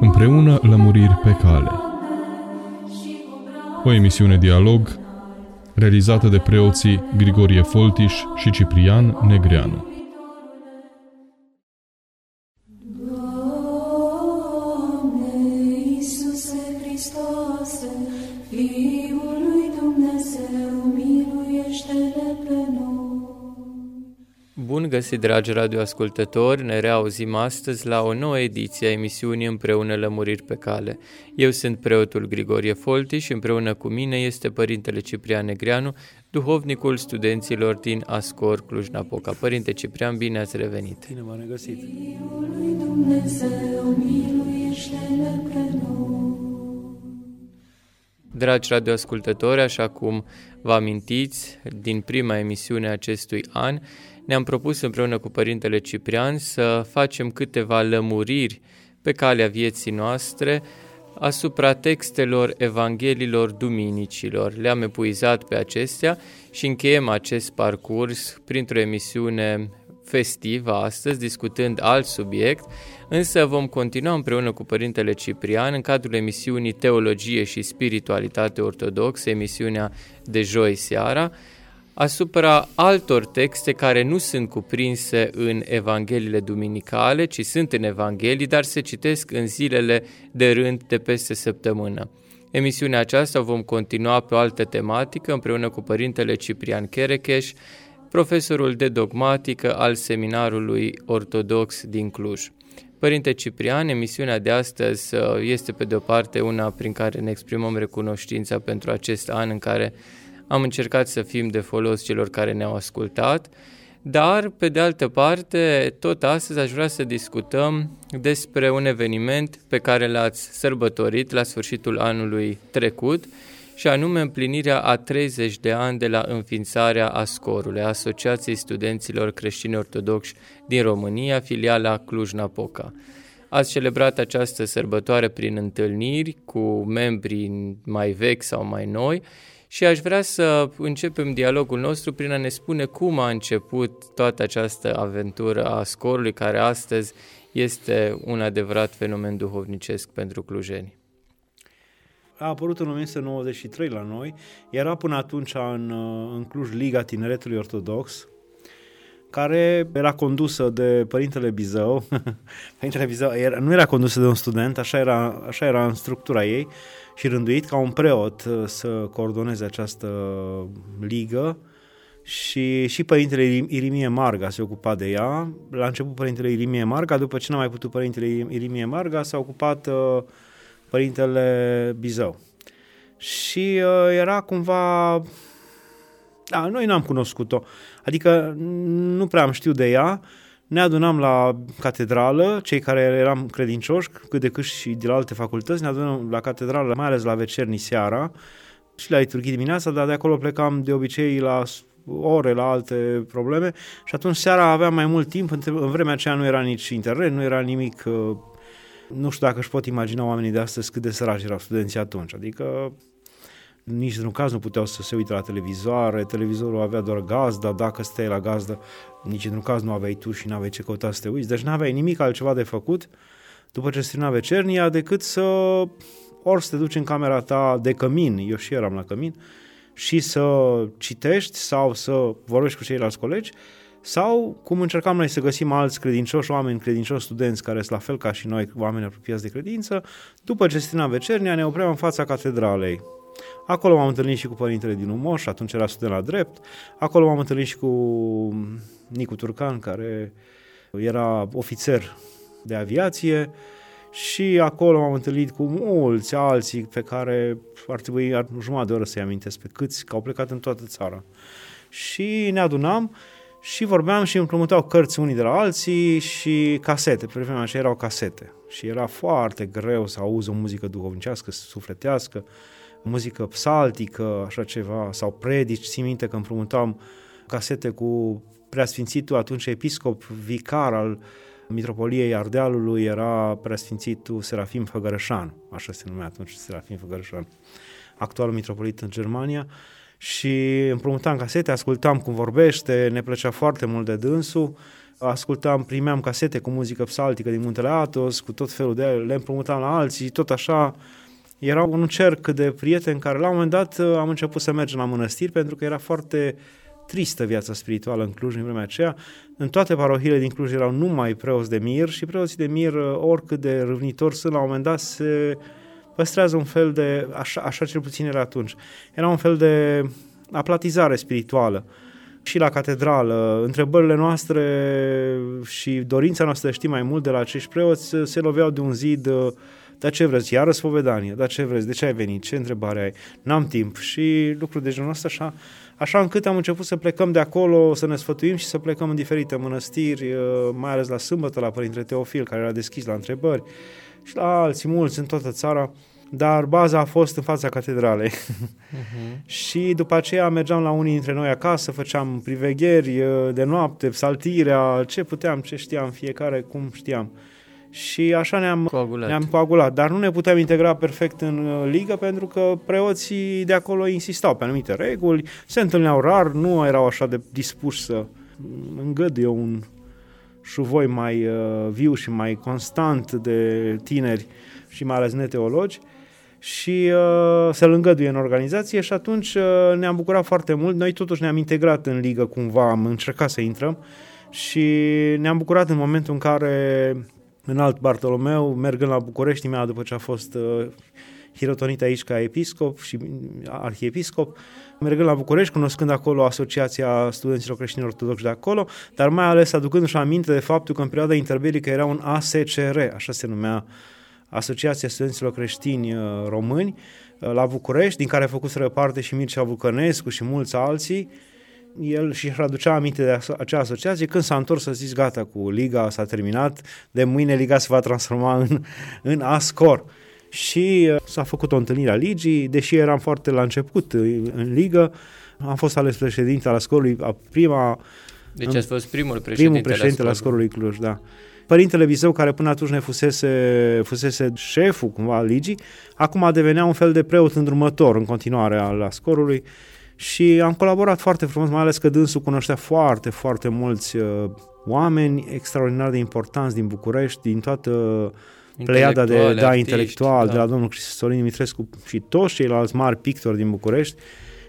Împreună lămuriri pe cale. O emisiune dialog realizată de preoții Grigorie Foltiș și Ciprian Negreanu. Găsit, dragi radioascultători! Ne reauzim astăzi la o nouă ediție a emisiunii Împreună Lămuriri pe Cale. Eu sunt preotul Grigorie Folti și împreună cu mine este Părintele Ciprian Negreanu, duhovnicul studenților din Ascor Cluj-Napoca. Părinte Ciprian, bine ați revenit! Bine v-am regăsit! Dragi radioascultători, așa cum vă amintiți din prima emisiune a acestui an, ne-am propus împreună cu Părintele Ciprian să facem câteva lămuriri pe calea vieții noastre asupra textelor Evanghelilor Duminicilor. Le-am epuizat pe acestea și încheiem acest parcurs printr-o emisiune festivă astăzi, discutând alt subiect, însă vom continua împreună cu Părintele Ciprian în cadrul emisiunii Teologie și Spiritualitate Ortodoxă, emisiunea de joi seara, asupra altor texte care nu sunt cuprinse în Evangheliile duminicale, ci sunt în Evanghelii, dar se citesc în zilele de rând de peste săptămână. Emisiunea aceasta vom continua pe o altă tematică împreună cu Părintele Ciprian Cherecheș, profesorul de dogmatică al Seminarului Ortodox din Cluj. Părinte Ciprian, emisiunea de astăzi uh, este pe de o parte una prin care ne exprimăm recunoștința pentru acest an în care am încercat să fim de folos celor care ne-au ascultat, dar, pe de altă parte, tot astăzi aș vrea să discutăm despre un eveniment pe care l-ați sărbătorit la sfârșitul anului trecut, și anume împlinirea a 30 de ani de la înființarea ASCOR-ului, Asociației Studenților Creștini Ortodoxi din România, filiala Cluj-Napoca. Ați celebrat această sărbătoare prin întâlniri cu membrii mai vechi sau mai noi și aș vrea să începem dialogul nostru prin a ne spune cum a început toată această aventură a scorului, care astăzi este un adevărat fenomen duhovnicesc pentru clujeni. A apărut în 1993 la noi, era până atunci în, în Cluj Liga Tineretului Ortodox, care era condusă de Părintele Bizău. Părintele Bizău era, nu era condusă de un student, așa era, așa era în structura ei, și rânduit ca un preot uh, să coordoneze această ligă și, și Părintele Irimie Marga se ocupa de ea. La început Părintele Irimie Marga, după ce n-a mai putut Părintele Irimie Marga, s-a ocupat uh, Părintele Bizău. Și uh, era cumva... Da, noi n-am cunoscut-o. Adică nu prea am știut de ea, uh, ne adunam la catedrală, cei care eram credincioși, cât de cât și de la alte facultăți, ne adunam la catedrală, mai ales la vecernii seara și la liturghii dimineața, dar de acolo plecam de obicei la ore, la alte probleme și atunci seara aveam mai mult timp, în vremea aceea nu era nici internet, nu era nimic uh, nu știu dacă își pot imagina oamenii de astăzi cât de săraci erau studenții atunci. Adică nici într-un caz nu puteau să se uite la televizoare, televizorul avea doar gazdă, dacă stai la gazdă, nici într-un caz nu aveai tu și nu aveai ce căuta să te uiți, deci nu aveai nimic altceva de făcut după ce strina vecernia decât să ori să te duci în camera ta de cămin, eu și eram la cămin, și să citești sau să vorbești cu ceilalți colegi, sau cum încercam noi să găsim alți credincioși, oameni credincioși, studenți care sunt la fel ca și noi, oameni apropiați de credință, după ce strina vecernia ne opream în fața catedralei Acolo m-am întâlnit și cu părintele din Umoș, atunci era student la drept. Acolo m-am întâlnit și cu Nicu Turcan, care era ofițer de aviație și acolo m-am întâlnit cu mulți alții pe care ar trebui jumătate de oră să-i amintesc pe câți, că au plecat în toată țara. Și ne adunam și vorbeam și împrumutau cărți unii de la alții și casete. Pe vremea aceea erau casete. Și era foarte greu să auzi o muzică duhovnicească, sufletească muzică psaltică, așa ceva, sau predici. Țin minte că împrumutam casete cu preasfințitul atunci episcop vicar al Mitropoliei Ardealului era preasfințitul Serafim Făgărășan, așa se numea atunci Serafim Făgărășan, actualul mitropolit în Germania și împrumutam casete, ascultam cum vorbește, ne plăcea foarte mult de dânsul ascultam, primeam casete cu muzică psaltică din Muntele Atos, cu tot felul de ele, le împrumutam la alții, tot așa. Era un cerc de prieteni care la un moment dat am început să mergem la mănăstiri pentru că era foarte tristă viața spirituală în Cluj în vremea aceea. În toate parohiile din Cluj erau numai preoți de mir și preoții de mir, oricât de râvnitori sunt, la un moment dat se păstrează un fel de, așa, așa cel puțin era atunci, era un fel de aplatizare spirituală. Și la catedrală, întrebările noastre și dorința noastră de ști mai mult de la acești preoți se loveau de un zid dar ce vreți, iară spovedanie, dar ce vreți, de ce ai venit, ce întrebare ai, n-am timp. Și lucruri de genul ăsta așa, așa încât am început să plecăm de acolo, să ne sfătuim și să plecăm în diferite mănăstiri, mai ales la sâmbătă, la Părintele Teofil, care era deschis la întrebări, și la alții mulți în toată țara, dar baza a fost în fața catedralei. Uh-huh. și după aceea mergeam la unii dintre noi acasă, făceam privegheri de noapte, saltirea, ce puteam, ce știam, fiecare cum știam. Și așa ne-am coagulat. ne-am coagulat. Dar nu ne puteam integra perfect în uh, ligă pentru că preoții de acolo insistau pe anumite reguli, se întâlneau rar, nu erau așa de dispuși să îngăduie un șuvoi mai uh, viu și mai constant de tineri și mai ales neteologi și uh, să-l îngăduie în organizație și atunci uh, ne-am bucurat foarte mult. Noi totuși ne-am integrat în ligă cumva, am încercat să intrăm și ne-am bucurat în momentul în care în alt Bartolomeu, mergând la București, imediat după ce a fost uh, hirotonit aici ca episcop și arhiepiscop, mergând la București, cunoscând acolo Asociația Studenților Creștini Ortodoxi de acolo, dar mai ales aducându-și aminte de faptul că în perioada interbelică era un ASCR, așa se numea Asociația Studenților Creștini uh, Români, uh, la București, din care a făcut parte și Mircea Bucănescu și mulți alții, el și își aducea aminte de acea asociație, când s-a întors să zis gata cu Liga, s-a terminat, de mâine Liga se va transforma în, în ASCOR. Și uh, s-a făcut o întâlnire a ligii, deși eram foarte la început în ligă, am fost ales președinte al scorului, a prima... Deci ați fost primul președinte, primul președinte la scorului Cluj, da. Părintele Bizeu, care până atunci ne fusese, fusese șeful cumva al ligii, acum devenea un fel de preot îndrumător în continuare al scorului și am colaborat foarte frumos, mai ales că dânsul cunoștea foarte, foarte mulți uh, oameni extraordinar de importanți din București, din toată pleiada de da, artiști, intelectual, da. de la domnul Cristorin Dimitrescu și toți ceilalți mari pictori din București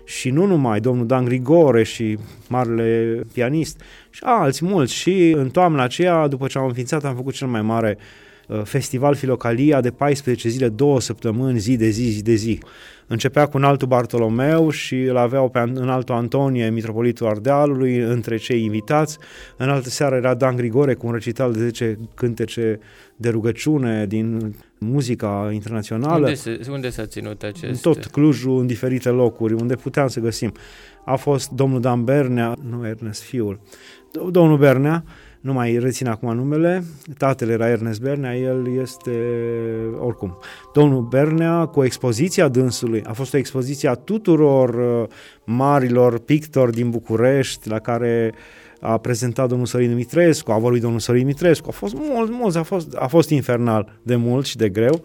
și nu numai, domnul Dan Grigore și marele pianist și alți mulți și în toamna aceea, după ce am înființat, am făcut cel mai mare uh, festival Filocalia de 14 zile, două săptămâni, zi de zi, zi de zi. Începea cu un altul Bartolomeu și îl aveau pe în altul Antonie, mitropolitul Ardealului, între cei invitați. În altă seară era Dan Grigore cu un recital de 10 cântece de rugăciune din muzica internațională. Unde, se, unde s-a ținut acest? În tot Clujul, în diferite locuri, unde puteam să găsim. A fost domnul Dan Bernea, nu Ernest Fiul, domnul Bernea, nu mai rețin acum numele, tatăl era Ernest Bernea, el este oricum. Domnul Bernea, cu expoziția dânsului, a fost o expoziție a tuturor uh, marilor pictori din București, la care a prezentat domnul Sorin Mitrescu, a vorbit domnul Sorin Mitrescu, a fost mult, mult, a fost, a fost infernal de mult și de greu,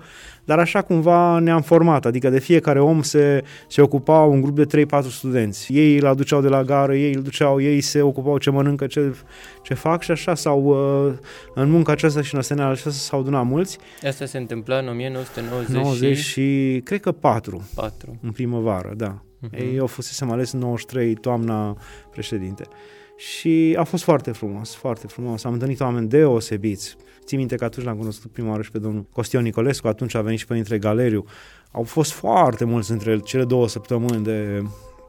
dar așa cumva ne-am format, adică de fiecare om se, se ocupa un grup de 3-4 studenți. Ei îl aduceau de la gară, ei îl duceau, ei se ocupau ce mănâncă, ce, ce fac și așa sau uh, în munca aceasta și în asemenea aceasta s-au adunat mulți. Asta se întâmpla în 1990 90 și... și cred că 4. 4. În primăvară, da. Uh-huh. Ei, eu fusesem ales în 93 toamna președinte. Și a fost foarte frumos, foarte frumos. Am întâlnit oameni deosebiți. Țin minte că atunci l-am cunoscut prima oară și pe domnul Costion Nicolescu, atunci a venit și pe între Galeriu. Au fost foarte mulți între cele două săptămâni de...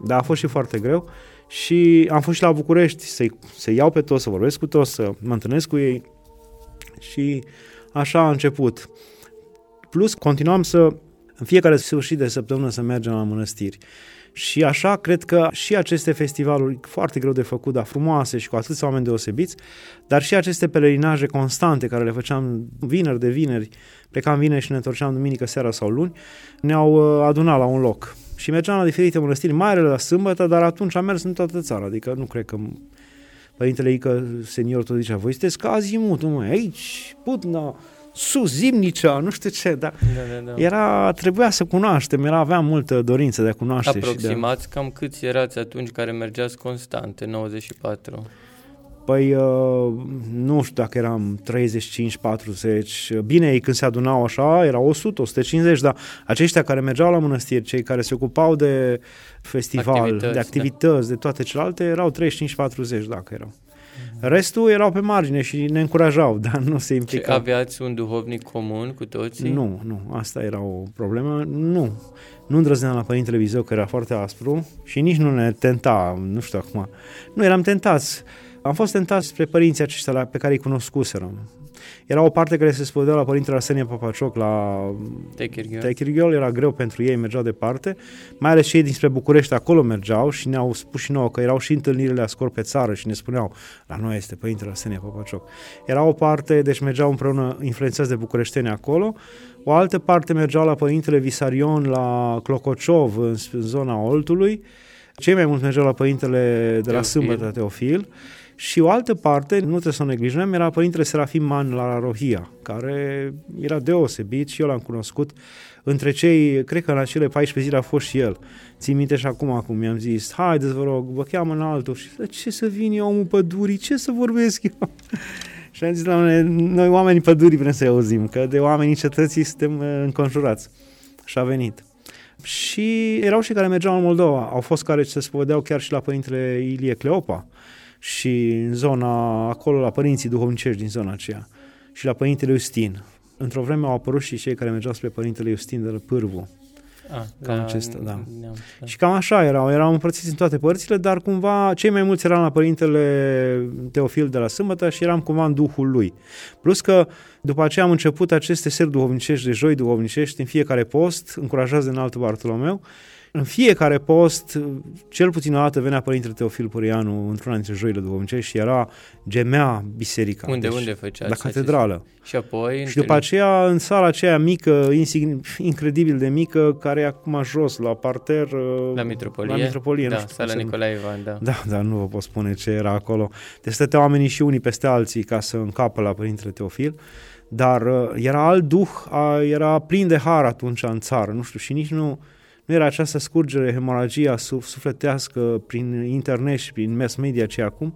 Dar a fost și foarte greu. Și am fost și la București să-i, să iau pe toți, să vorbesc cu toți, să mă întâlnesc cu ei. Și așa a început. Plus, continuam să, în fiecare sfârșit de săptămână, să mergem la mănăstiri. Și așa cred că și aceste festivaluri foarte greu de făcut, dar frumoase și cu atâția oameni deosebiți, dar și aceste pelerinaje constante care le făceam vineri de vineri, plecam vineri și ne întorceam duminică seara sau luni, ne-au uh, adunat la un loc. Și mergeam la diferite mănăstiri, mai la sâmbătă, dar atunci am mers în toată țara, adică nu cred că Părintele Ică, senior, tot zicea, voi sunteți ca azimut, mă, aici, Putna, sus, zimnicea, nu știu ce, dar da, da, da. era, trebuia să cunoaștem, era, aveam multă dorință de a cunoaște. Aproximați și de... cam câți erați atunci care mergeați constant, în 94? Păi, uh, nu știu dacă eram 35-40, bine, ei când se adunau așa, erau 100-150, dar aceștia care mergeau la mănăstiri, cei care se ocupau de festival, activități, de activități, da. de toate celelalte, erau 35-40 dacă erau. Restul erau pe margine și ne încurajau, dar nu se implicau. aveați un duhovnic comun cu toții? Nu, nu, asta era o problemă. Nu, nu îndrăzneam la Părintele Vizeu, că era foarte aspru și nici nu ne tenta, nu știu acum. Nu, eram tentați. Am fost tentați spre părinții aceștia pe care îi cunoscuserăm. Era o parte care se spodea la Părintele Arsenie Papacioc la Techirghiol, era greu pentru ei, mergeau departe, mai ales cei dinspre București acolo mergeau și ne-au spus și nouă că erau și întâlnirile scor pe țară și ne spuneau, la noi este Părintele Arsenie Papacioc. Era o parte, deci mergeau împreună influențați de bucureșteni acolo, o altă parte mergeau la Părintele Visarion la Clocociov, în zona Oltului, cei mai mulți mergeau la Părintele de la Teofil. Sâmbătă Teofil și o altă parte, nu trebuie să o neglijăm, era Părintele Serafim Man la Rohia, care era deosebit și eu l-am cunoscut. Între cei, cred că în acele 14 zile a fost și el. Țin minte și acum, acum mi-am zis, haideți vă rog, vă cheamă în altul. Și ce să vin eu, omul pădurii, ce să vorbesc eu? și am zis, doamne, noi oamenii pădurii vrem să-i auzim, că de oamenii cetății suntem uh, înconjurați. Și a venit. Și erau și care mergeau în Moldova. Au fost care se spovedeau chiar și la Părintele Ilie Cleopa și în zona, acolo la părinții duhovnicești din zona aceea și la Părintele Justin. Într-o vreme au apărut și cei care mergeau spre Părintele Justin de la Pârvu. Ah, cam la, acesta, da. da. Și cam așa erau, erau împărțiți în toate părțile, dar cumva cei mai mulți eram la Părintele Teofil de la Sâmbătă și eram cumva în Duhul lui. Plus că după aceea am început aceste seri duhovnicești de joi duhovnicești în fiecare post, încurajați de înaltul Bartolomeu, în fiecare post, cel puțin o dată venea Părintele Teofil Purianu într-una dintre joile duhovnicești și era, gemea biserica. Unde, deci, unde făcea? La catedrală. Și apoi? Și după aceea, în sala aceea mică, incredibil de mică, care e acum jos, la parter... La Mitropolie? La Mitropolie, da, nu știu sala Nicolae Ivan, da. Da, dar nu vă pot spune ce era acolo. Deci stăteau oamenii și unii peste alții ca să încapă la Părintele Teofil dar uh, era alt duh, era plin de har atunci în țară, nu știu, și nici nu, nu era această scurgere, hemoragia sufletească prin internet și prin mass media ce acum,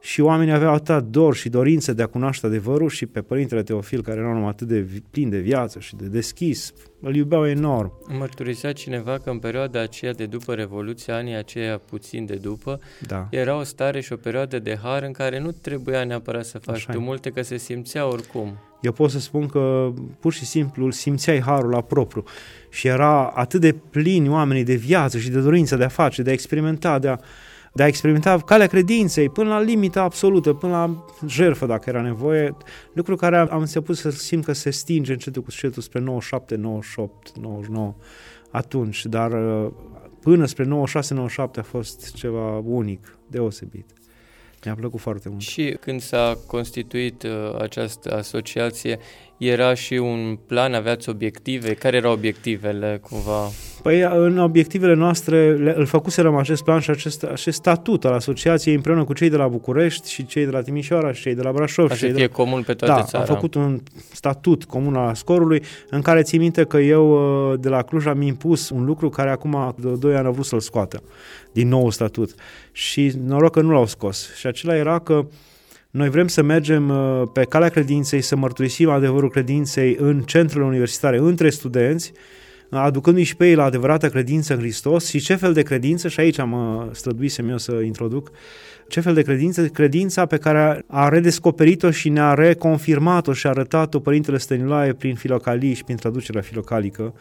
și oamenii aveau atât dor și dorință de a cunoaște adevărul și pe Părintele Teofil, care era un om atât de plin de viață și de deschis, îl iubeau enorm. Mărturisea cineva că în perioada aceea de după Revoluție, anii aceia puțin de după, da. era o stare și o perioadă de har în care nu trebuia neapărat să faci tu multe, că se simțea oricum. Eu pot să spun că pur și simplu simțeai harul la propriu și era atât de plini oamenii de viață și de dorință de a face, de a experimenta, de a, de a experimenta calea credinței până la limita absolută, până la jertfă dacă era nevoie, lucru care am început să simt că se stinge încetul cu încetul spre 97, 98, 99 atunci, dar uh, până spre 96-97 a fost ceva unic, deosebit. Mi-a plăcut foarte mult. Și când s-a constituit uh, această asociație, era și un plan, aveați obiective? Care erau obiectivele cumva? Păi în obiectivele noastre le, îl făcuserăm acest plan și acest, acest statut al asociației împreună cu cei de la București și cei de la Timișoara și cei de la Brașov. Așa și fie de... comun pe toată da, țara. am făcut un statut comun al scorului în care țin minte că eu uh, de la Cluj am impus un lucru care acum de 2 ani a vrut să-l scoată din nou statut și noroc că nu l-au scos și acela era că noi vrem să mergem uh, pe calea credinței, să mărturisim adevărul credinței în centrele universitare, între studenți, aducându-i și pe ei la adevărată credință în Hristos și ce fel de credință, și aici am uh, străduisem eu să introduc, ce fel de credință? Credința pe care a redescoperit-o și ne-a reconfirmat-o și a arătat-o Părintele Stăniloae prin filocalii și prin traducerea filocalică,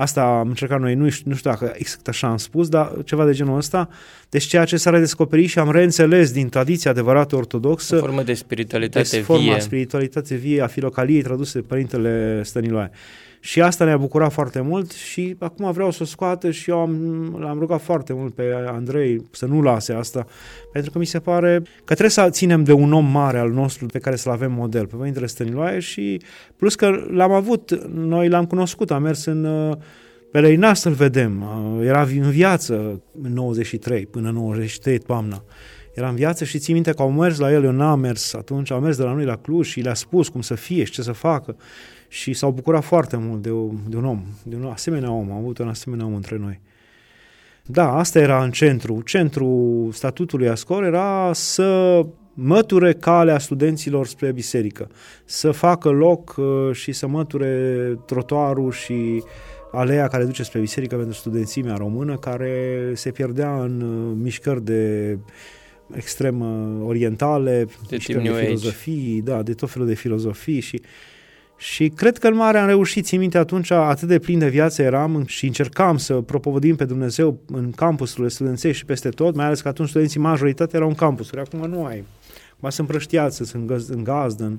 Asta am încercat noi, nu știu, nu știu dacă exact așa am spus, dar ceva de genul ăsta. Deci ceea ce s-a redescoperit și am reînțeles din tradiția adevărată ortodoxă. O formă de spiritualitate de forma vie. spiritualitate vie a filocaliei traduse de Părintele Stăniloae. Și asta ne-a bucurat foarte mult și acum vreau să o scoată și eu am, l-am rugat foarte mult pe Andrei să nu lase asta, pentru că mi se pare că trebuie să ținem de un om mare al nostru pe care să-l avem model, pe Părintele Stăniloae și plus că l-am avut, noi l-am cunoscut, am mers în Pelerinat să-l vedem, era în viață în 93, până în 93, toamna. Era în viață și țin minte că au mers la el, eu n-am mers atunci, au mers de la noi la Cluj și le-a spus cum să fie și ce să facă și s-au bucurat foarte mult de, o, de un om, de un asemenea om, am avut un asemenea om între noi. Da, asta era în centru. Centrul statutului Ascor era să măture calea studenților spre biserică, să facă loc uh, și să măture trotuarul și aleea care duce spre biserică pentru studențimea română, care se pierdea în uh, mișcări de extrem orientale, De mișcări tip de New Age. filozofii, da, de tot felul de filozofii și și cred că în mare am reușit, țin minte atunci, atât de plin de viață eram și încercam să propovădim pe Dumnezeu în campusurile studențești și peste tot, mai ales că atunci studenții majoritatea erau în campusuri, acum nu ai. Acum sunt împrăștiați, sunt în, găz, în gazdă, în,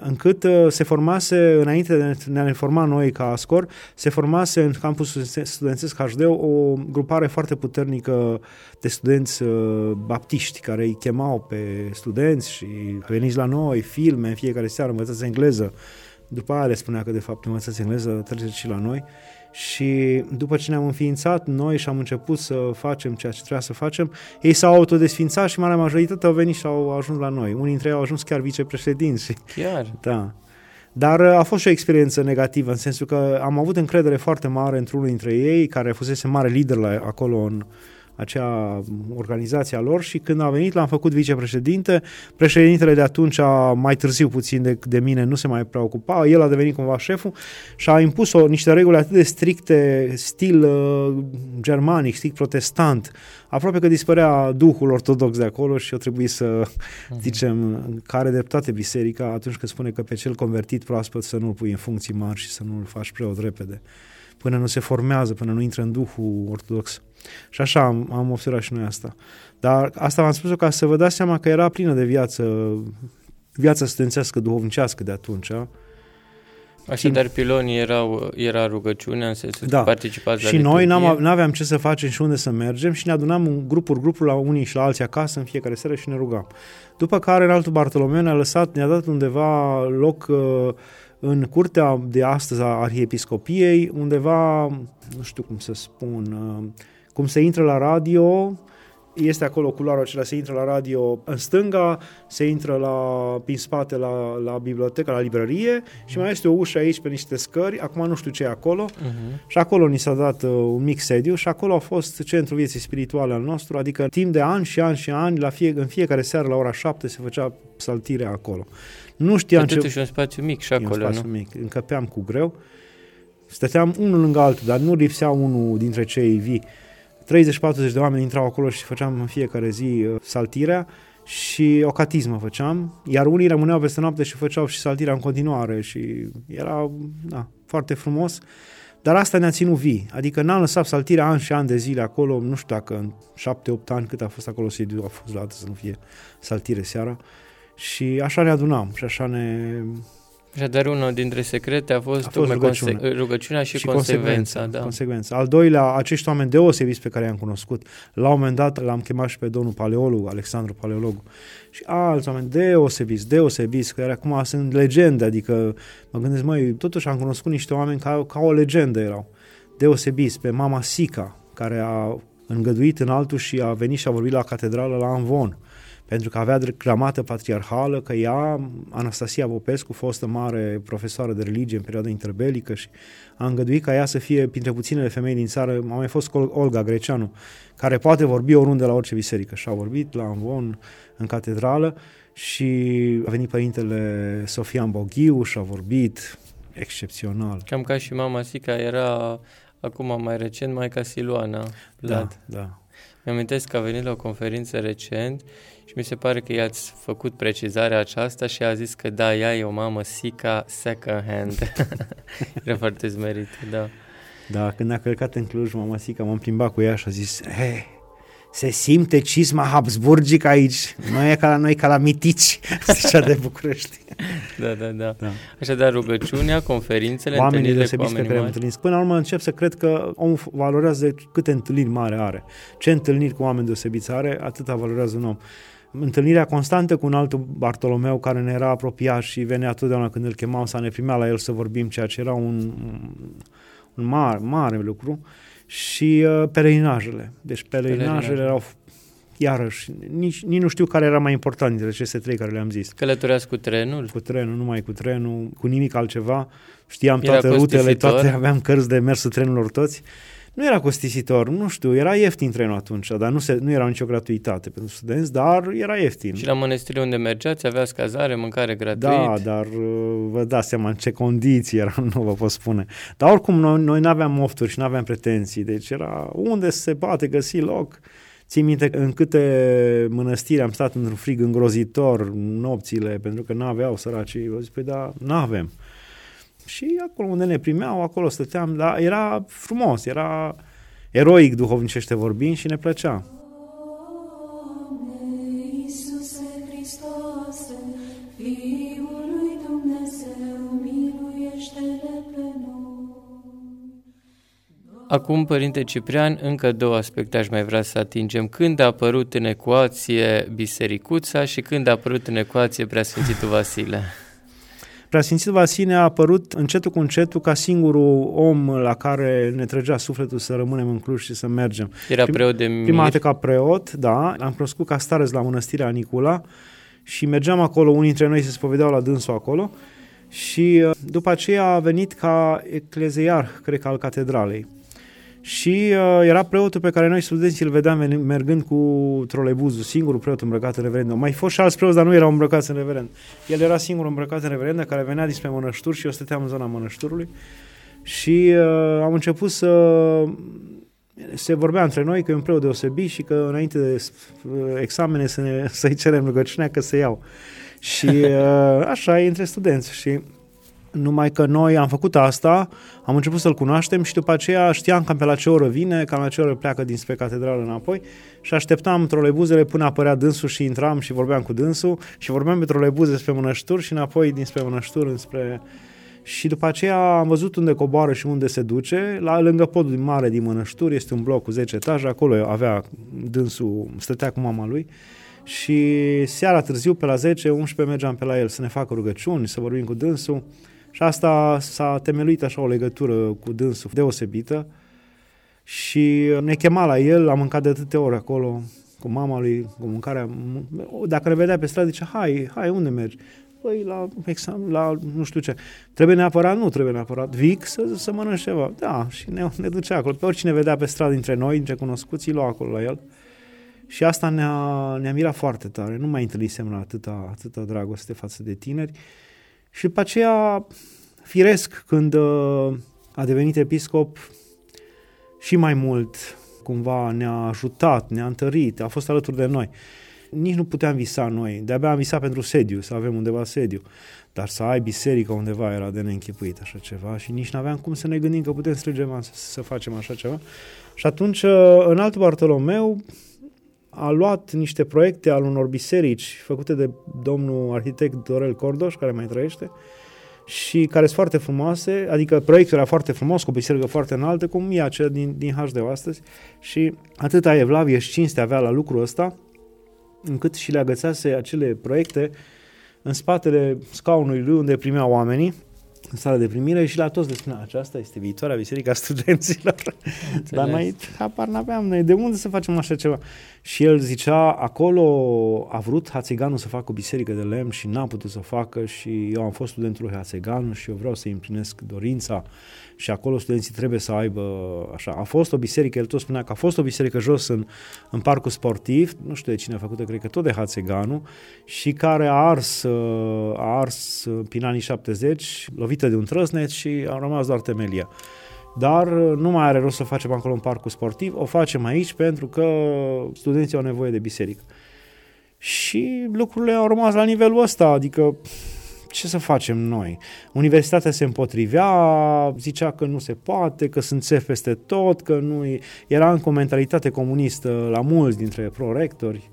încât uh, se formase, înainte de a ne forma noi ca ASCOR, se formase în campusul studențesc HD o grupare foarte puternică de studenți uh, baptiști care îi chemau pe studenți și veniți la noi, filme în fiecare seară, învățați engleză. După aia le spunea că de fapt învățați engleză, treceți și la noi. Și după ce ne-am înființat noi și am început să facem ceea ce trebuia să facem, ei s-au autodesfințat și marea majoritate au venit și au ajuns la noi. Unii dintre ei au ajuns chiar vicepreședinți. Și, Chiar? da. Dar uh, a fost și o experiență negativă, în sensul că am avut încredere foarte mare într-unul dintre ei, care fusese mare lider la, acolo în acea organizație a lor și când a venit l-am făcut vicepreședinte, președintele de atunci, mai târziu puțin de, de mine, nu se mai preocupa, el a devenit cumva șeful și a impus o, niște reguli atât de stricte, stil uh, germanic, stil protestant, aproape că dispărea duhul ortodox de acolo și o trebuie să uh-huh. zicem, care dreptate biserica atunci când spune că pe cel convertit proaspăt să nu-l pui în funcții mari și să nu-l faci preot repede până nu se formează, până nu intră în duhul ortodox. Și așa am, am observat și noi asta. Dar asta v-am spus-o ca să vă dați seama că era plină de viață, viața studențească, duhovnicească de atunci. Așadar, pilonii erau, era rugăciunea în sensul Da. că participați Și la noi liturghie. n-am, aveam ce să facem și unde să mergem și ne adunam în grupuri, grupuri la unii și la alții acasă în fiecare seară și ne rugam. După care în altul Bartolomeu ne-a lăsat, ne-a dat undeva loc uh, în curtea de astăzi a Arhiepiscopiei, undeva, nu știu cum să spun, uh, cum se intră la radio, este acolo culoarul acela, se intră la radio în stânga, se intră la, prin spate la, la bibliotecă, la librărie și mai este o ușă aici pe niște scări, acum nu știu ce e acolo, Uh-huh. și acolo ni s-a dat uh, un mic sediu și acolo a fost centrul vieții spirituale al nostru, adică timp de ani și ani și ani, la fie, în fiecare seară la ora 7 se făcea saltirea acolo. Nu știam ce... Totuși un spațiu mic și E un acolo, spațiu nu? mic. Încăpeam cu greu. Stăteam unul lângă altul, dar nu lipsea unul dintre cei vii. 30-40 de oameni intrau acolo și făceam în fiecare zi uh, saltirea și o catismă făceam, iar unii rămâneau peste noapte și făceau și saltirea în continuare și era da, foarte frumos. Dar asta ne-a ținut vii, adică n-am lăsat saltirea ani și ani de zile acolo, nu știu dacă în 7-8 ani cât a fost acolo sediu, a fost la dată să nu fie saltire seara. Și așa ne adunam și așa ne, Așadar, unul dintre secrete a fost, A fost tocmai rugăciunea. conse- rugăciunea și, și consecvența. Da. consecvența. Al doilea, acești oameni deosebiți pe care i-am cunoscut. La un moment dat l-am chemat și pe domnul paleolog, Alexandru Paleologu, și alți oameni deosebiți, deosebiți, care acum sunt legende, adică mă gândesc, măi, totuși am cunoscut niște oameni ca, ca o legendă erau, deosebiți, pe mama Sica, care a îngăduit în altul și a venit și a vorbit la catedrală la Anvon pentru că avea gramată patriarhală, că ea, Anastasia Popescu, fostă mare profesoară de religie în perioada interbelică și a îngăduit ca ea să fie printre puținele femei din țară, a mai fost Olga Greceanu, care poate vorbi oriunde la orice biserică și a vorbit la Anvon, în catedrală și a venit părintele Sofian Boghiu și a vorbit excepțional. Cam ca și mama Sica era acum mai recent Maica Siluana. Vlad. Da, da. Mi-amintesc că a venit la o conferință recent și mi se pare că i-ați făcut precizarea aceasta și a zis că da, ea e o mamă Sica second hand. Era foarte zmerit, da. Da, când a călcat în Cluj, mama Sica, m-am plimbat cu ea și a zis, he, se simte cisma habsburgică aici, nu e ca la noi, ca la mitici, zicea de București. Da, da, da. Da. Așadar, rugăciunea, conferințele, Oamenii întâlnirile cu deosebiți pe oameni care am mari. întâlnit. Până la urmă încep să cred că omul valorează de câte întâlniri mari are. Ce întâlniri cu oameni deosebiți are, atâta valorează un om. Întâlnirea constantă cu un altul Bartolomeu care ne era apropiat și venea totdeauna când îl chemam să ne primea la el să vorbim, ceea ce era un, un mare, mare lucru. Și uh, pelerinajele. Deci pelerinajele Pelerinajele. erau iarăși, nici, nici nu știu care era mai important dintre aceste trei care le-am zis. Călătoreați cu trenul? Cu trenul, numai cu trenul, cu nimic altceva. Știam Era toate rutele, costisitor? toate, aveam cărți de mersul trenurilor toți. Nu era costisitor, nu știu, era ieftin trenul atunci, dar nu, se, nu era nicio gratuitate pentru studenți, dar era ieftin. Și la mănăstire unde mergeați aveați cazare, mâncare gratuit? Da, dar uh, vă dați seama în ce condiții era, nu vă pot spune. Dar oricum noi, noi nu aveam mofturi și nu aveam pretenții, deci era unde se poate găsi loc. Țin minte în câte mănăstiri am stat într-un frig îngrozitor nopțile, pentru că nu aveau săracii. Eu zic, păi da, nu avem. Și acolo unde ne primeau, acolo stăteam, dar era frumos, era eroic duhovnicește vorbind și ne plăcea. Acum, Părinte Ciprian, încă două aspecte aș mai vrea să atingem. Când a apărut în ecuație Bisericuța și când a apărut în ecuație Preasfințitul Vasile? Preasfințitul Vasile a apărut încetul cu încetul ca singurul om la care ne trăgea sufletul să rămânem în Cluj și să mergem. Era preot de mir. Prima dată ca preot, da, am cunoscut ca stareț la mănăstirea Nicula și mergeam acolo, unii dintre noi se spovedeau la dânsul acolo și uh, după aceea a venit ca ecleziar, cred că al catedralei și uh, era preotul pe care noi studenții îl vedeam mergând cu trolebuzul, singurul preot îmbrăcat în reverend. Mai fost și alți preoți, dar nu erau îmbrăcați în reverend. El era singurul îmbrăcat în reverend, care venea dinspre mănășturi și eu stăteam în zona mănășturului și uh, am început să se vorbea între noi că e un preot deosebit și că înainte de examene să ne, să-i cerem rugăciunea că se iau. Și uh, așa e între studenți și numai că noi am făcut asta, am început să-l cunoaștem și după aceea știam cam pe la ce oră vine, cam la ce oră pleacă dinspre catedrală înapoi și așteptam trolebuzele până apărea dânsul și intram și vorbeam cu dânsul și vorbeam pe trolebuze spre mănășturi și înapoi dinspre mănășturi înspre... Și după aceea am văzut unde coboară și unde se duce. La lângă podul mare din mănășturi este un bloc cu 10 etaje, acolo avea dânsul, stătea cu mama lui și seara târziu pe la 10-11 mergeam pe la el să ne facă rugăciuni, să vorbim cu dânsul. Și asta s-a temeluit așa o legătură cu dânsul deosebită și ne chema la el, am mâncat de atâtea ori acolo cu mama lui, cu mâncarea. Dacă ne vedea pe stradă, zice, hai, hai, unde mergi? Păi la examen, la nu știu ce. Trebuie neapărat? Nu trebuie neapărat. Vic să, să mănânci ceva. Da, și ne, ne ducea acolo. Pe oricine vedea pe stradă dintre noi, dintre cunoscuții, lua acolo la el. Și asta ne-a, ne-a mirat foarte tare. Nu mai întâlnisem la atâta, atâta dragoste față de tineri. Și după aceea, firesc, când uh, a devenit episcop, și mai mult cumva ne-a ajutat, ne-a întărit, a fost alături de noi. Nici nu puteam visa noi, de-abia am visat pentru sediu, să avem undeva sediu. Dar să ai biserică undeva era de neînchipuit așa ceva și nici nu aveam cum să ne gândim că putem strânge să, să facem așa ceva. Și atunci, uh, în altul Bartolomeu, a luat niște proiecte al unor biserici făcute de domnul arhitect Dorel Cordoș, care mai trăiește, și care sunt foarte frumoase, adică proiectul era foarte frumos, cu o biserică foarte înaltă, cum e aceea din, din HD astăzi și atâta evlavie și cinste avea la lucrul ăsta, încât și le agățase acele proiecte în spatele scaunului lui unde primeau oamenii în sala de primire și la toți le spunea, aceasta este viitoarea biserica studenților. Înțeles. Dar noi apar n-aveam noi de unde să facem așa ceva. Și el zicea, acolo a vrut Hațeganu să facă o biserică de lemn și n-a putut să o facă și eu am fost studentul lui Hațeganu și eu vreau să împlinesc dorința și acolo studenții trebuie să aibă așa. A fost o biserică, el tot spunea că a fost o biserică jos în, în parcul sportiv, nu știu de cine a făcut cred că tot de Hațeganu, și care a ars, a ars prin anii 70, lovită de un trăsnet și a rămas doar temelia. Dar nu mai are rost să facem acolo în parcul sportiv, o facem aici pentru că studenții au nevoie de biserică. Și lucrurile au rămas la nivelul ăsta, adică ce să facem noi? Universitatea se împotrivea, zicea că nu se poate, că sunt țevi peste tot, că nu e... era încă o mentalitate comunistă la mulți dintre prorectori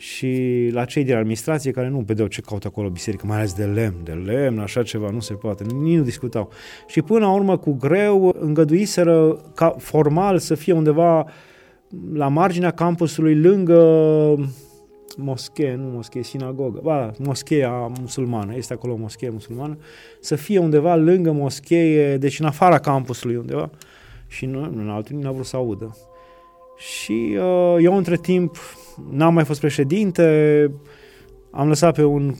și la cei din administrație care nu vedeau ce caută acolo biserică, mai ales de lemn, de lemn, așa ceva, nu se poate, nici nu discutau. Și până la urmă, cu greu, îngăduiseră ca formal să fie undeva la marginea campusului, lângă moschee, nu moschee, sinagogă, ba, moscheea musulmană, este acolo o moschee musulmană, să fie undeva lângă moschee, deci în afara campusului undeva, și nu, în altul n-a vrut să audă. Și uh, eu între timp n-am mai fost președinte, am lăsat pe un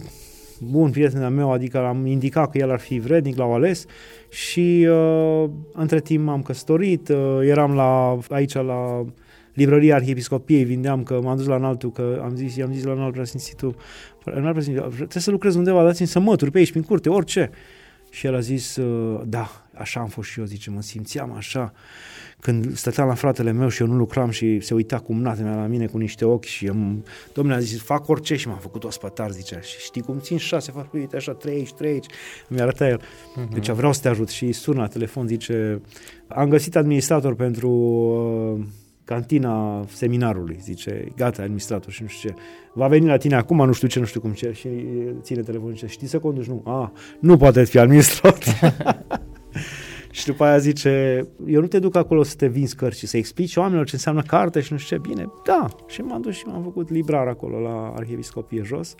bun prieten al meu, adică am indicat că el ar fi vrednic, l-au ales și uh, între timp m-am căsătorit, uh, eram la, aici la librăria Arhiepiscopiei, vindeam că m-am dus la înaltul, că am zis, i-am zis la înaltul preasfințitul, înalt preasfințitul, trebuie să lucrez undeva, dați-mi să mături pe aici, prin curte, orice. Și el a zis, uh, da, așa am fost și eu, zice, mă simțeam așa. Când stăteam la fratele meu și eu nu lucram și se uita cu mea la mine cu niște ochi și am, domnule a zis, fac orice și m-a făcut ospătar, zicea. Și știi cum țin șase, fac, uite așa, trei aici, trei aici. Mi arăta el. Uh-huh. Deci vreau să te ajut și sună la telefon, zice, am găsit administrator pentru uh, cantina seminarului, zice, gata, administrator și nu știu ce. Va veni la tine acum, nu știu ce, nu știu cum ce. Și ține telefonul și zice, știi să conduci? Nu. A, nu poate fi administrator. și după aia zice, eu nu te duc acolo să te vinzi cărți, să explici oamenilor ce înseamnă carte și nu știu ce. Bine, da. Și m-am dus și m-am făcut librar acolo la Arhieviscopie jos.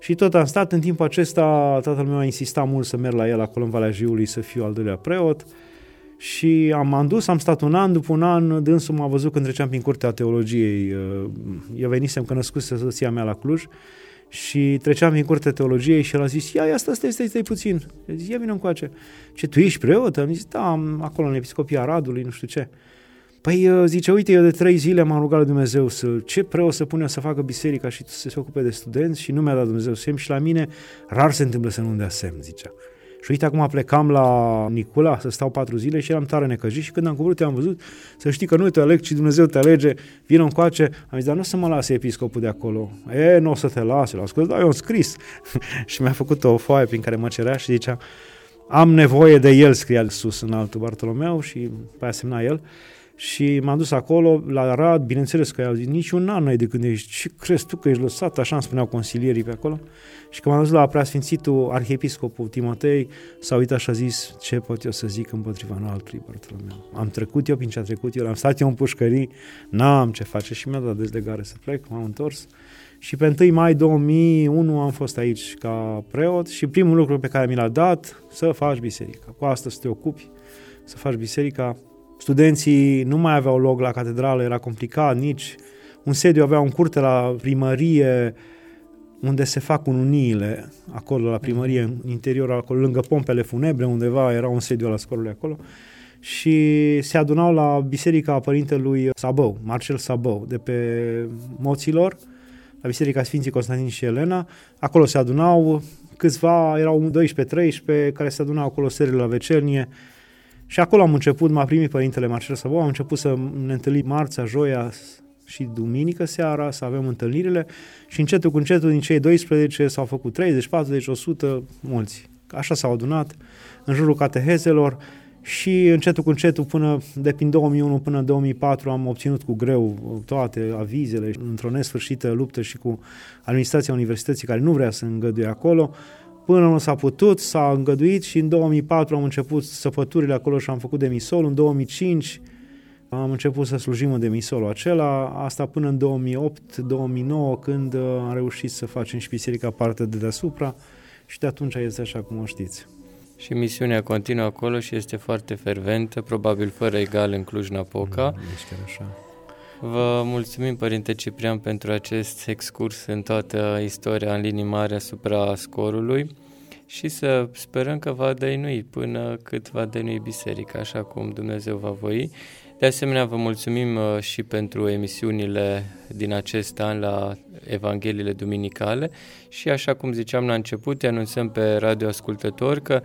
Și tot am stat în timpul acesta, tatăl meu a insistat mult să merg la el acolo în Valea Jiului să fiu al doilea preot. Și am, am dus, am stat un an, după un an dânsul m-a văzut când treceam prin curtea teologiei. Uh, eu venisem că născuse soția mea la Cluj și treceam prin curtea teologiei și el a zis, ia, ia, stai, stai, stai, stai puțin. Eu zis, ia vină încoace. Ce, tu ești preot? Am zis, da, am acolo în Episcopia Radului, nu știu ce. Păi uh, zice, uite, eu de trei zile m-am rugat la Dumnezeu să, ce preot să pune să facă biserica și să se ocupe de studenți și nu mi-a dat Dumnezeu semn și la mine rar se întâmplă să nu-mi dea semn, zicea. Și uite, acum plecam la Nicula să stau patru zile și eram tare necăjit și când am coborât, am văzut, să știi că nu te aleg, ci Dumnezeu te alege, vină încoace. Am zis, dar nu o să mă lase episcopul de acolo. E, nu o să te lase. L-am scos, da, eu am scris. și mi-a făcut o foaie prin care mă cerea și zicea, am nevoie de el, scria sus în altul Bartolomeu și pe aia semna el. Și m-am dus acolo, la Rad, bineînțeles că i-au zis, nici un an ai de când ești, ce crezi tu că ești lăsat, așa îmi spuneau consilierii pe acolo. Și când m-am dus la preasfințitul arhiepiscopul Timotei, s-a uitat și a zis, ce pot eu să zic împotriva înaltului Bartolomeu. Am trecut eu prin ce a trecut el, am stat eu în pușcării, n-am ce face și mi-a dat dezlegare să plec, m-am întors. Și pe 1 mai 2001 am fost aici ca preot și primul lucru pe care mi l-a dat, să faci biserica. Cu asta să te ocupi, să faci biserica Studenții nu mai aveau loc la catedrală, era complicat, nici un sediu avea un curte la primărie unde se fac ununiile, acolo la primărie, în interior, acolo, lângă pompele funebre, undeva era un sediu al scorului acolo și se adunau la biserica părintelui Sabău, Marcel Sabău, de pe Moților, la biserica Sfinții Constantin și Elena. Acolo se adunau câțiva, erau 12-13 care se adunau acolo serile la vecernie, și acolo am început, m-a primit Părintele Marcel Săbou, am început să ne întâlnim marțea, joia și duminică seara, să avem întâlnirile și încetul cu încetul din cei 12 s-au făcut 30, 40, 100, mulți. Așa s-au adunat în jurul catehezelor și încetul cu încetul până de prin 2001 până în 2004 am obținut cu greu toate avizele într-o nesfârșită luptă și cu administrația universității care nu vrea să îngăduie acolo Până nu s-a putut, s-a îngăduit și în 2004 am început săpăturile acolo și am făcut demisol. În 2005 am început să slujim în demisolul acela, asta până în 2008-2009 când uh, am reușit să facem și biserica parte de deasupra și de atunci este așa cum o știți. Și misiunea continuă acolo și este foarte ferventă, probabil fără egal în Cluj-Napoca. Mm, chiar așa. Vă mulțumim, Părinte Ciprian, pentru acest excurs în toată istoria în linii mari asupra scorului și să sperăm că va dăinui până cât va dăinui biserica, așa cum Dumnezeu va voi. De asemenea, vă mulțumim uh, și pentru emisiunile din acest an la Evangheliile Duminicale și așa cum ziceam la început, anunțăm pe radioascultători că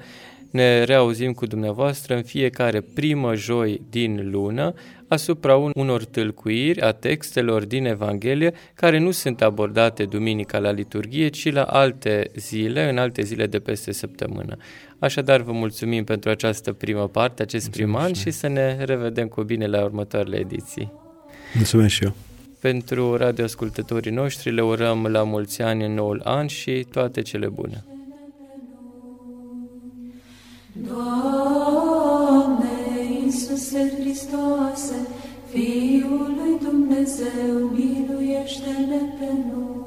ne reauzim cu dumneavoastră în fiecare primă joi din lună asupra unor tâlcuiri a textelor din Evanghelie care nu sunt abordate duminica la liturghie, ci la alte zile, în alte zile de peste săptămână. Așadar, vă mulțumim pentru această primă parte, acest prim an și să ne revedem cu bine la următoarele ediții. Mulțumesc și eu. Pentru radioascultătorii noștri le urăm la mulți ani în noul an și toate cele bune. Doamne Iisuse Hristoase, Fiul lui Dumnezeu, miluiește-ne pe noi.